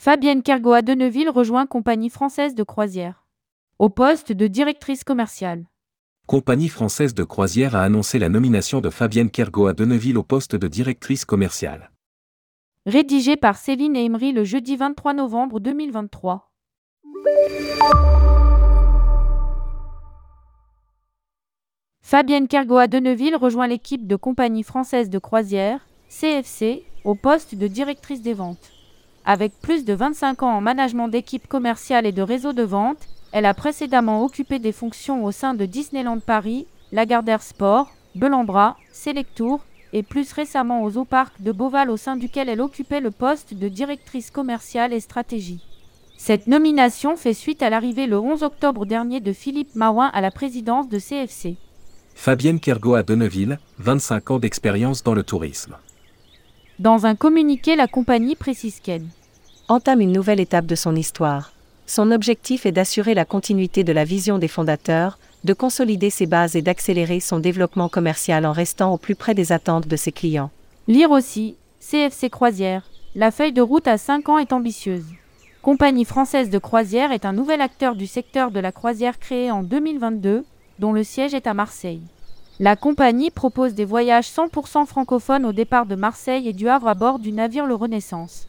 Fabienne Kergoa de Neuville rejoint Compagnie française de croisière. Au poste de directrice commerciale. Compagnie française de croisière a annoncé la nomination de Fabienne Kergoa de Neuville au poste de directrice commerciale. Rédigé par Céline et Emery le jeudi 23 novembre 2023. Fabienne Kergoa de Neuville rejoint l'équipe de Compagnie française de croisière, CFC, au poste de directrice des ventes. Avec plus de 25 ans en management d'équipe commerciale et de réseau de vente, elle a précédemment occupé des fonctions au sein de Disneyland Paris, Lagardère Sport, Belambra, Selectour et plus récemment au Zoo Park de Beauval au sein duquel elle occupait le poste de directrice commerciale et stratégie. Cette nomination fait suite à l'arrivée le 11 octobre dernier de Philippe Marouin à la présidence de CFC. Fabienne Kergoa de Neuville, 25 ans d'expérience dans le tourisme. Dans un communiqué, la compagnie précise qu'elle entame une nouvelle étape de son histoire. Son objectif est d'assurer la continuité de la vision des fondateurs, de consolider ses bases et d'accélérer son développement commercial en restant au plus près des attentes de ses clients. Lire aussi, CFC Croisière. La feuille de route à 5 ans est ambitieuse. Compagnie française de croisière est un nouvel acteur du secteur de la croisière créé en 2022, dont le siège est à Marseille. La compagnie propose des voyages 100% francophones au départ de Marseille et du Havre à bord du navire Le Renaissance.